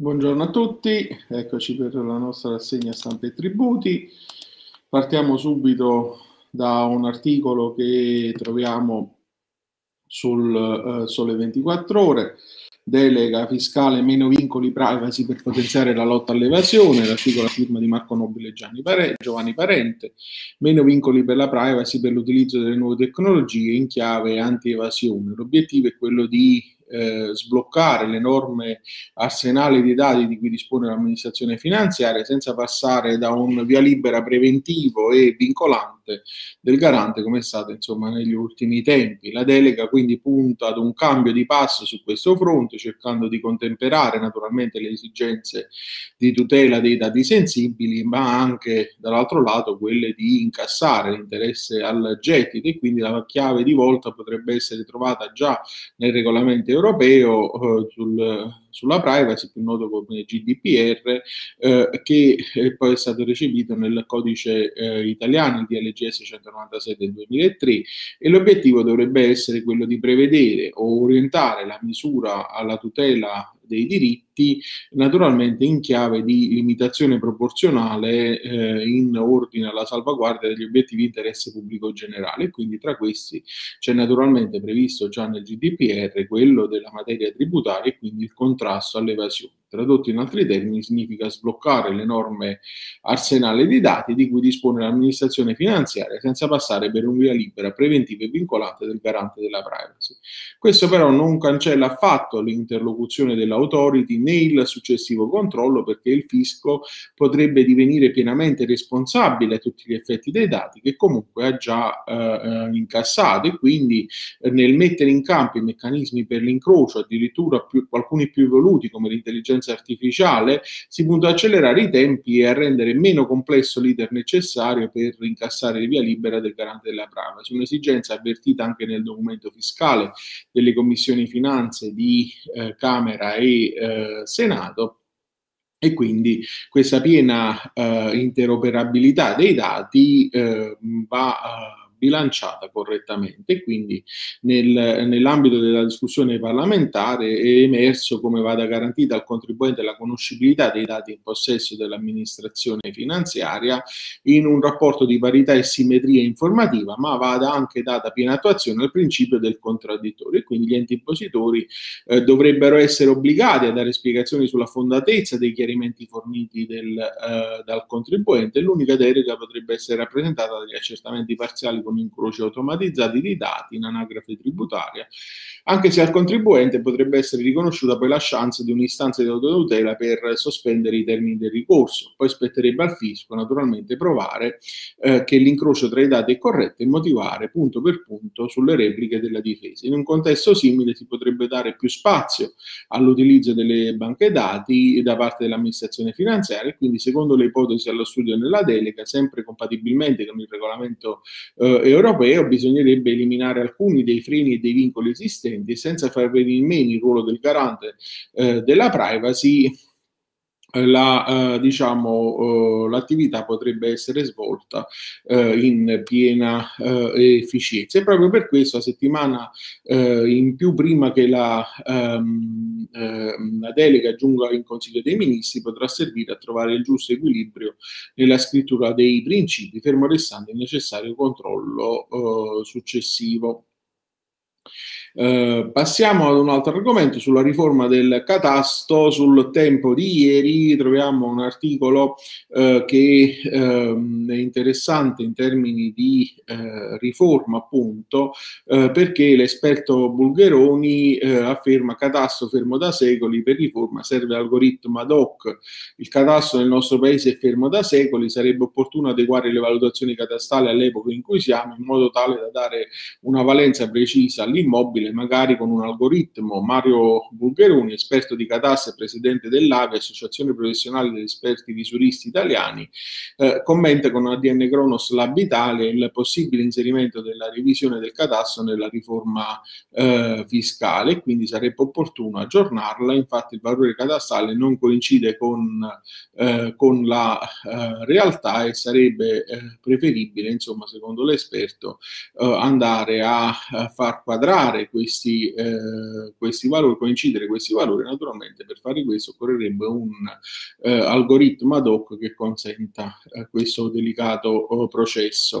Buongiorno a tutti, eccoci per la nostra rassegna stampa e tributi. Partiamo subito da un articolo che troviamo sul uh, Sole 24 Ore, delega fiscale meno vincoli privacy per potenziare la lotta all'evasione, l'articolo a firma di Marco Nobile e Giovanni Parente, meno vincoli per la privacy per l'utilizzo delle nuove tecnologie in chiave anti-evasione. L'obiettivo è quello di eh, sbloccare l'enorme arsenale di dati di cui dispone l'amministrazione finanziaria senza passare da un via libera preventivo e vincolante del garante come è stato insomma negli ultimi tempi. La delega quindi punta ad un cambio di passo su questo fronte cercando di contemperare naturalmente le esigenze di tutela dei dati sensibili ma anche dall'altro lato quelle di incassare l'interesse al gettito e quindi la chiave di volta potrebbe essere trovata già nel regolamento europeo eh, sul, sulla privacy, più noto come GDPR, eh, che eh, poi è stato recepito nel codice eh, italiano, il DLGS 196 del 2003, e l'obiettivo dovrebbe essere quello di prevedere o orientare la misura alla tutela dei diritti, naturalmente in chiave di limitazione proporzionale eh, in ordine alla salvaguardia degli obiettivi di interesse pubblico generale. Quindi tra questi c'è naturalmente previsto già nel GDPR quello della materia tributaria e quindi il contrasto all'evasione. Tradotto in altri termini, significa sbloccare l'enorme arsenale di dati di cui dispone l'amministrazione finanziaria senza passare per un via libera preventiva e vincolante del garante della privacy. Questo però non cancella affatto l'interlocuzione dell'autority né il successivo controllo perché il fisco potrebbe divenire pienamente responsabile a tutti gli effetti dei dati che comunque ha già eh, incassato e quindi eh, nel mettere in campo i meccanismi per l'incrocio, addirittura più, alcuni più evoluti come l'intelligenza intelligenza artificiale, si punta ad accelerare i tempi e a rendere meno complesso l'iter necessario per incassare via libera del garante della privacy. Un'esigenza avvertita anche nel documento fiscale delle commissioni finanze di eh, Camera e eh, Senato e quindi questa piena eh, interoperabilità dei dati eh, va bilanciata correttamente. Quindi nel, nell'ambito della discussione parlamentare è emerso come vada garantita al contribuente la conoscibilità dei dati in possesso dell'amministrazione finanziaria in un rapporto di parità e simmetria informativa, ma vada anche data piena attuazione al principio del contraddittorio e quindi gli enti impositori eh, dovrebbero essere obbligati a dare spiegazioni sulla fondatezza dei chiarimenti forniti del, eh, dal contribuente. L'unica delega potrebbe essere rappresentata dagli accertamenti parziali con incroci automatizzati di dati in anagrafe tributaria, anche se al contribuente potrebbe essere riconosciuta poi la chance di un'istanza di autotutela per sospendere i termini del ricorso. Poi spetterebbe al fisco naturalmente provare eh, che l'incrocio tra i dati è corretto e motivare punto per punto sulle repliche della difesa. In un contesto simile si potrebbe dare più spazio all'utilizzo delle banche dati da parte dell'amministrazione finanziaria e quindi secondo le ipotesi allo studio nella delega, sempre compatibilmente con il regolamento eh, europeo bisognerebbe eliminare alcuni dei freni e dei vincoli esistenti senza far venire meno il ruolo del garante eh, della privacy la, eh, diciamo, eh, l'attività potrebbe essere svolta eh, in piena eh, efficienza. E proprio per questo la settimana eh, in più, prima che la, ehm, ehm, la, delega giunga in Consiglio dei Ministri, potrà servire a trovare il giusto equilibrio nella scrittura dei principi, fermo restando il necessario controllo eh, successivo. Eh, passiamo ad un altro argomento sulla riforma del catasto. Sul tempo di ieri troviamo un articolo uh, che uh, è interessante in termini di eh, riforma, appunto, perché l'esperto Bulgheroni afferma catasto fermo da secoli, per riforma serve algoritmo ad hoc. Il catasto nel nostro paese è fermo da secoli, sarebbe opportuno adeguare le valutazioni catastali all'epoca in cui siamo in modo tale da dare una valenza precisa all'interno all'immobile, magari con un algoritmo. Mario Bulgheroni, esperto di catassa e presidente dell'AVI, Associazione Professionale degli Esperti Visuristi Italiani, eh, commenta con ADN Cronos Lab Italia il possibile inserimento della revisione del catasto nella riforma eh, fiscale, quindi sarebbe opportuno aggiornarla. Infatti il valore catastale non coincide con, eh, con la eh, realtà e sarebbe eh, preferibile, insomma, secondo l'esperto, eh, andare a, far quadrare questi, eh, questi valori, coincidere questi valori. Naturalmente per fare questo occorrerebbe un eh, algoritmo ad hoc che consenta eh, questo delicato oh, processo.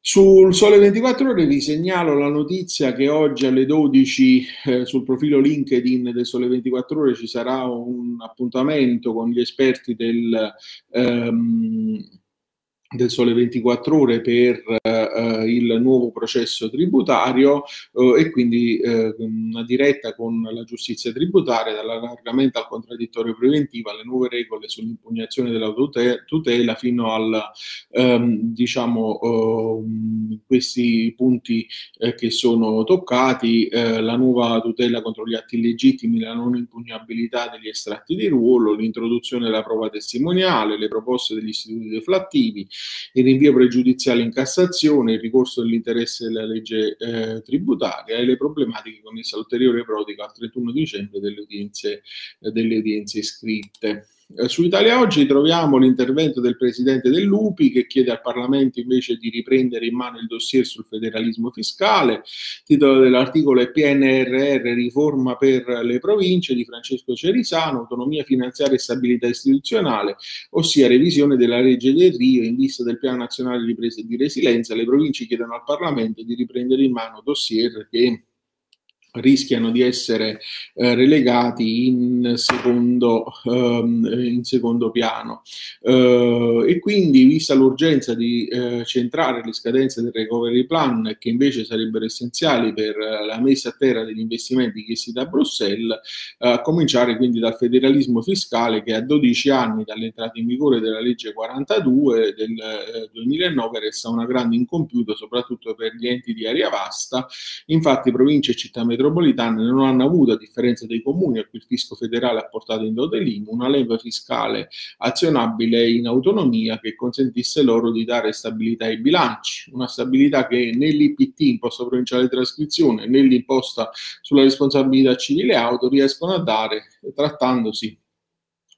Sul Sole 24 Ore vi segnalo la notizia che oggi alle 12 eh, sul profilo LinkedIn del Sole 24 Ore ci sarà un appuntamento con gli esperti del, ehm, del Sole 24 Ore per uh, il nuovo processo tributario uh, e quindi uh, una diretta con la giustizia tributaria dall'allargamento al contraddittorio preventivo alle nuove regole sull'impugnazione della tutela fino al um, diciamo um, questi punti che sono toccati la nuova tutela contro gli atti illegittimi la non impugnabilità degli estratti di ruolo l'introduzione della prova testimoniale le proposte degli istituti deflattivi il rinvio pregiudiziale in Cassazione, il ricorso dell'interesse della legge eh, tributaria e le problematiche connesse all'ulteriore prodiga al 31 dicembre delle udienze, eh, delle udienze iscritte. Eh, su Italia Oggi troviamo l'intervento del presidente dell'UPI che chiede al Parlamento invece di riprendere in mano il dossier sul federalismo fiscale. Il titolo dell'articolo è PNRR, riforma per le province di Francesco Cerisano, autonomia finanziaria e stabilità istituzionale, ossia revisione della legge del Rio in vista del piano nazionale di ripresa e di resilienza. Le province chiedono al Parlamento di riprendere in mano dossier che rischiano di essere eh, relegati in secondo, um, in secondo piano. Uh, e quindi, vista l'urgenza di uh, centrare le scadenze del recovery plan, che invece sarebbero essenziali per la messa a terra degli investimenti chiesti da Bruxelles, a cominciare quindi dal federalismo fiscale che a 12 anni dall'entrata in vigore della legge 42 del 2009 resta una grande incompiuta, soprattutto per gli enti di area vasta. Infatti, province e città metropolitane metropolitane non hanno avuto, a differenza dei comuni a cui il fisco federale ha portato in dote l'IMU, una leva fiscale azionabile in autonomia che consentisse loro di dare stabilità ai bilanci, una stabilità che nell'IPT, imposta provinciale di trascrizione, nell'imposta sulla responsabilità civile auto riescono a dare, trattandosi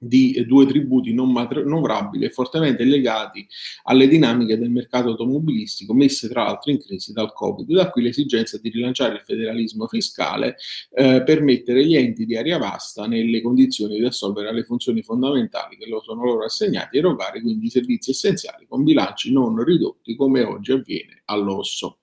di due tributi non manovrabili e fortemente legati alle dinamiche del mercato automobilistico messe tra l'altro in crisi dal Covid. Da qui l'esigenza di rilanciare il federalismo fiscale eh, per mettere gli enti di area vasta nelle condizioni di assolvere alle funzioni fondamentali che loro sono loro assegnati e erogare quindi servizi essenziali con bilanci non ridotti come oggi avviene all'osso.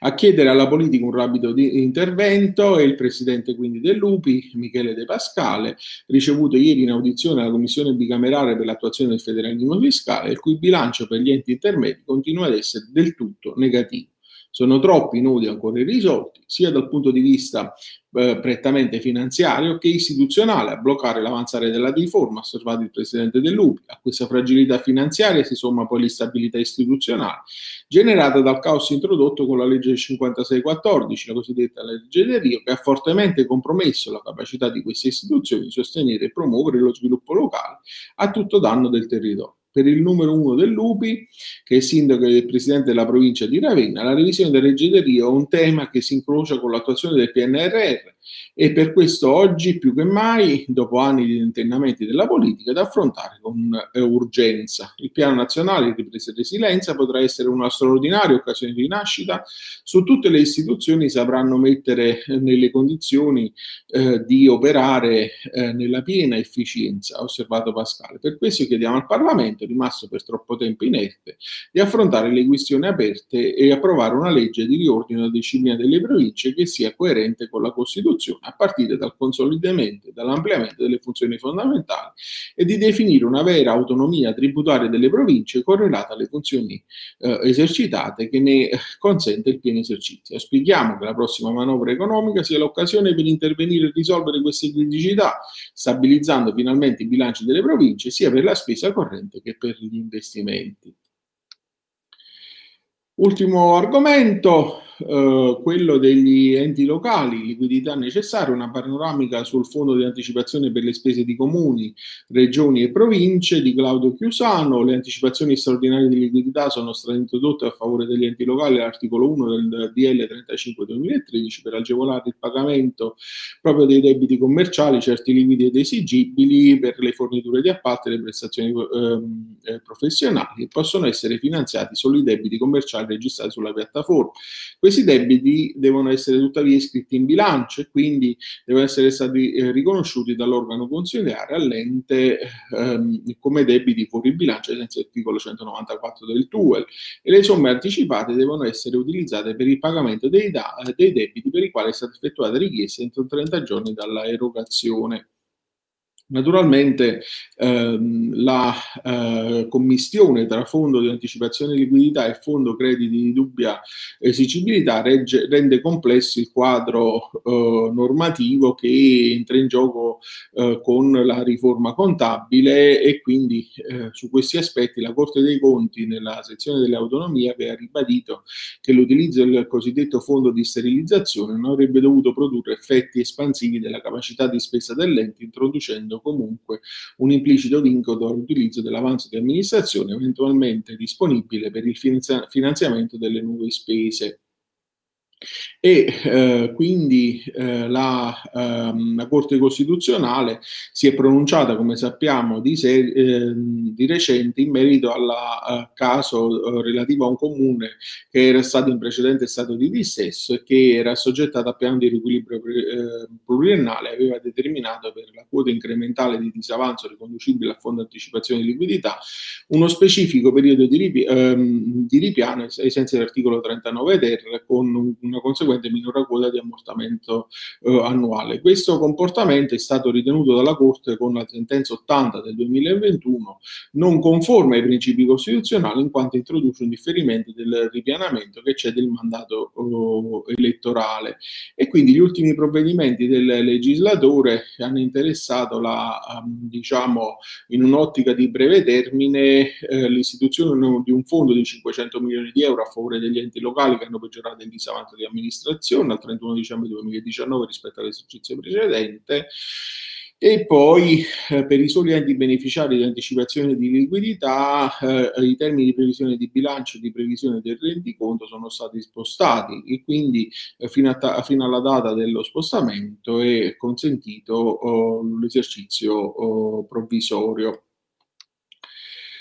A chiedere alla politica un rapido intervento è il presidente quindi dell'UPI, Michele De Pascale, ricevuto ieri in audizione alla Commissione bicamerale per l'attuazione del federalismo fiscale, il cui bilancio per gli enti intermedi continua ad essere del tutto negativo. Sono troppi nodi ancora irrisolti, sia dal punto di vista eh, prettamente finanziario che istituzionale. A bloccare l'avanzare della riforma, osservato il presidente dell'UPI. A questa fragilità finanziaria si somma poi l'instabilità istituzionale, generata dal caos introdotto con la legge 5614, la cosiddetta legge del Rio, che ha fortemente compromesso la capacità di queste istituzioni di sostenere e promuovere lo sviluppo locale a tutto danno del territorio per il numero uno dell'UPI, che è sindaco e presidente della provincia di Ravenna, la revisione del Reggio del Rio è un tema che si incrocia con l'attuazione del PNRR e per questo oggi più che mai, dopo anni di tentennamenti della politica, da affrontare con eh, urgenza. Il piano nazionale di ripresa e resilienza potrà essere una straordinaria occasione di rinascita, su tutte le istituzioni sapranno mettere eh, nelle condizioni eh, di operare eh, nella piena efficienza, ha osservato Pascale. Per questo chiediamo al Parlamento, rimasto per troppo tempo inerte, di affrontare le questioni aperte e approvare una legge di riordino della disciplina delle province che sia coerente con la Costituzione a partire dal consolidamento e dall'ampliamento delle funzioni fondamentali e di definire una vera autonomia tributaria delle province correlata alle funzioni eh, esercitate che ne consente il pieno esercizio. Auspichiamo che la prossima manovra economica sia l'occasione per intervenire e risolvere queste criticità, stabilizzando finalmente i bilanci delle province sia per la spesa corrente che per gli investimenti. Ultimo argomento, eh, quello degli enti locali, liquidità necessaria, una panoramica sul fondo di anticipazione per le spese di comuni, regioni e province di Claudio Chiusano. Le anticipazioni straordinarie di liquidità sono state introdotte a favore degli enti locali all'articolo 1 del DL 35-2013 per agevolare il pagamento proprio dei debiti commerciali, certi limiti ed esigibili per le forniture di appalto e le prestazioni ehm, eh, professionali e possono essere finanziati solo i debiti commerciali registrati sulla piattaforma. Questi debiti devono essere tuttavia iscritti in bilancio e quindi devono essere stati eh, riconosciuti dall'organo consiliare all'ente ehm, come debiti fuori bilancio, senza l'articolo 194 del TUEL, e le somme anticipate devono essere utilizzate per il pagamento dei, dei debiti per i quali è stata effettuata richiesta entro 30 giorni dalla erogazione. Naturalmente ehm, la eh, commistione tra fondo di anticipazione di liquidità e fondo crediti di dubbia esigibilità regge, rende complesso il quadro eh, normativo che entra in gioco eh, con la riforma contabile e quindi eh, su questi aspetti la Corte dei Conti nella sezione delle autonomie aveva ribadito che l'utilizzo del cosiddetto fondo di sterilizzazione non avrebbe dovuto produrre effetti espansivi della capacità di spesa dell'ente introducendo comunque un implicito vincolo all'utilizzo dell'avanzo di amministrazione eventualmente disponibile per il finanziamento delle nuove spese e eh, quindi eh, la, ehm, la, Corte Costituzionale si è pronunciata, come sappiamo, di, se, eh, di recente in merito al eh, caso eh, relativo a un comune che era stato in precedente stato di dissesso e che era assoggettato a piano di riequilibrio eh, pluriennale aveva determinato per la quota incrementale di disavanzo riconducibile al Fondo Anticipazione di Liquidità uno specifico periodo di, ripi- ehm, di ripiano ai sensi dell'articolo 39 ter con un una conseguente minore quota di ammortamento eh, annuale. Questo comportamento è stato ritenuto dalla Corte con la sentenza 80 del 2021 non conforme ai principi costituzionali in quanto introduce un differimento del ripianamento che c'è del mandato eh, elettorale e quindi gli ultimi provvedimenti del legislatore hanno interessato la, um, diciamo, in un'ottica di breve termine eh, l'istituzione di un fondo di 500 milioni di euro a favore degli enti locali che hanno peggiorato il disavanzo di amministrazione al 31 dicembre 2019 rispetto all'esercizio precedente e poi eh, per i soli enti beneficiari di anticipazione di liquidità eh, i termini di previsione di bilancio e di previsione del rendiconto sono stati spostati e quindi eh, fino, a fino, alla data dello spostamento è consentito oh, l'esercizio oh, provvisorio.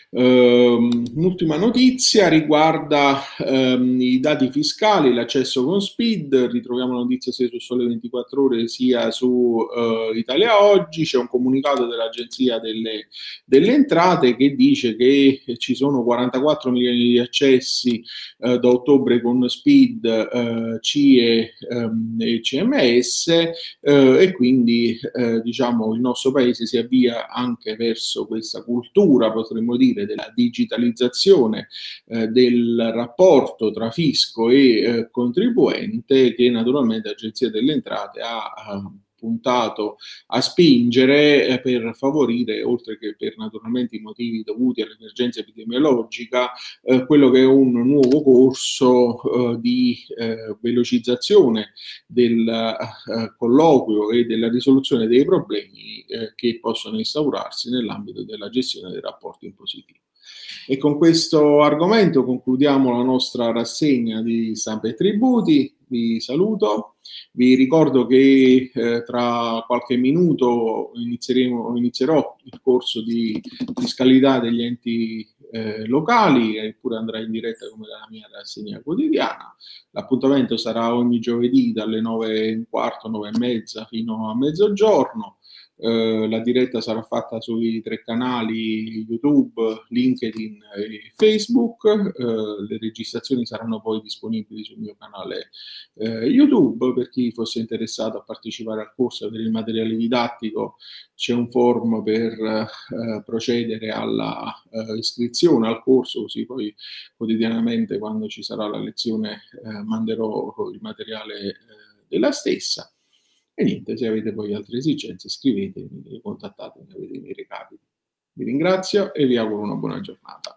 Um, un'ultima notizia riguarda um, i dati fiscali, l'accesso con SPID, ritroviamo notizie sia su Sole 24 Ore sia su uh, Italia Oggi, c'è un comunicato dell'Agenzia delle, delle, Entrate che dice che ci sono 44 milioni di accessi uh, da ottobre con SPID, uh, CIE um, e CMS e quindi diciamo il nostro paese si avvia anche verso questa cultura, potremmo dire, partire della digitalizzazione eh, del rapporto tra fisco e eh, contribuente che naturalmente l'Agenzia delle Entrate ha, ha puntato a spingere eh, per favorire, oltre che per naturalmente i motivi dovuti all'emergenza epidemiologica, eh, quello che è un nuovo corso eh, di eh, velocizzazione del eh, colloquio e della risoluzione dei problemi eh, che possono instaurarsi nell'ambito della gestione dei rapporti impositivi. E con questo argomento concludiamo la nostra rassegna di stampa e tributi. Vi saluto. Vi ricordo che eh, tra qualche minuto inizierò il corso di fiscalità degli enti eh, locali, eppure andrà in diretta come la mia rassegna quotidiana. L'appuntamento sarà ogni giovedì dalle 9 e un quarto, 9 e mezza fino a mezzogiorno. Eh, la diretta sarà fatta sui tre canali YouTube, LinkedIn e Facebook. Eh, le registrazioni saranno poi disponibili sul mio canale eh, YouTube. Per chi fosse interessato a partecipare al corso per il materiale didattico, c'è un form per eh, procedere alla eh, iscrizione al corso, così poi quotidianamente quando ci sarà la lezione manderò il materiale della stessa. E niente, se avete poi altre esigenze scrivetemi, contattatemi, avete i miei recapiti. Vi ringrazio e vi auguro una buona giornata.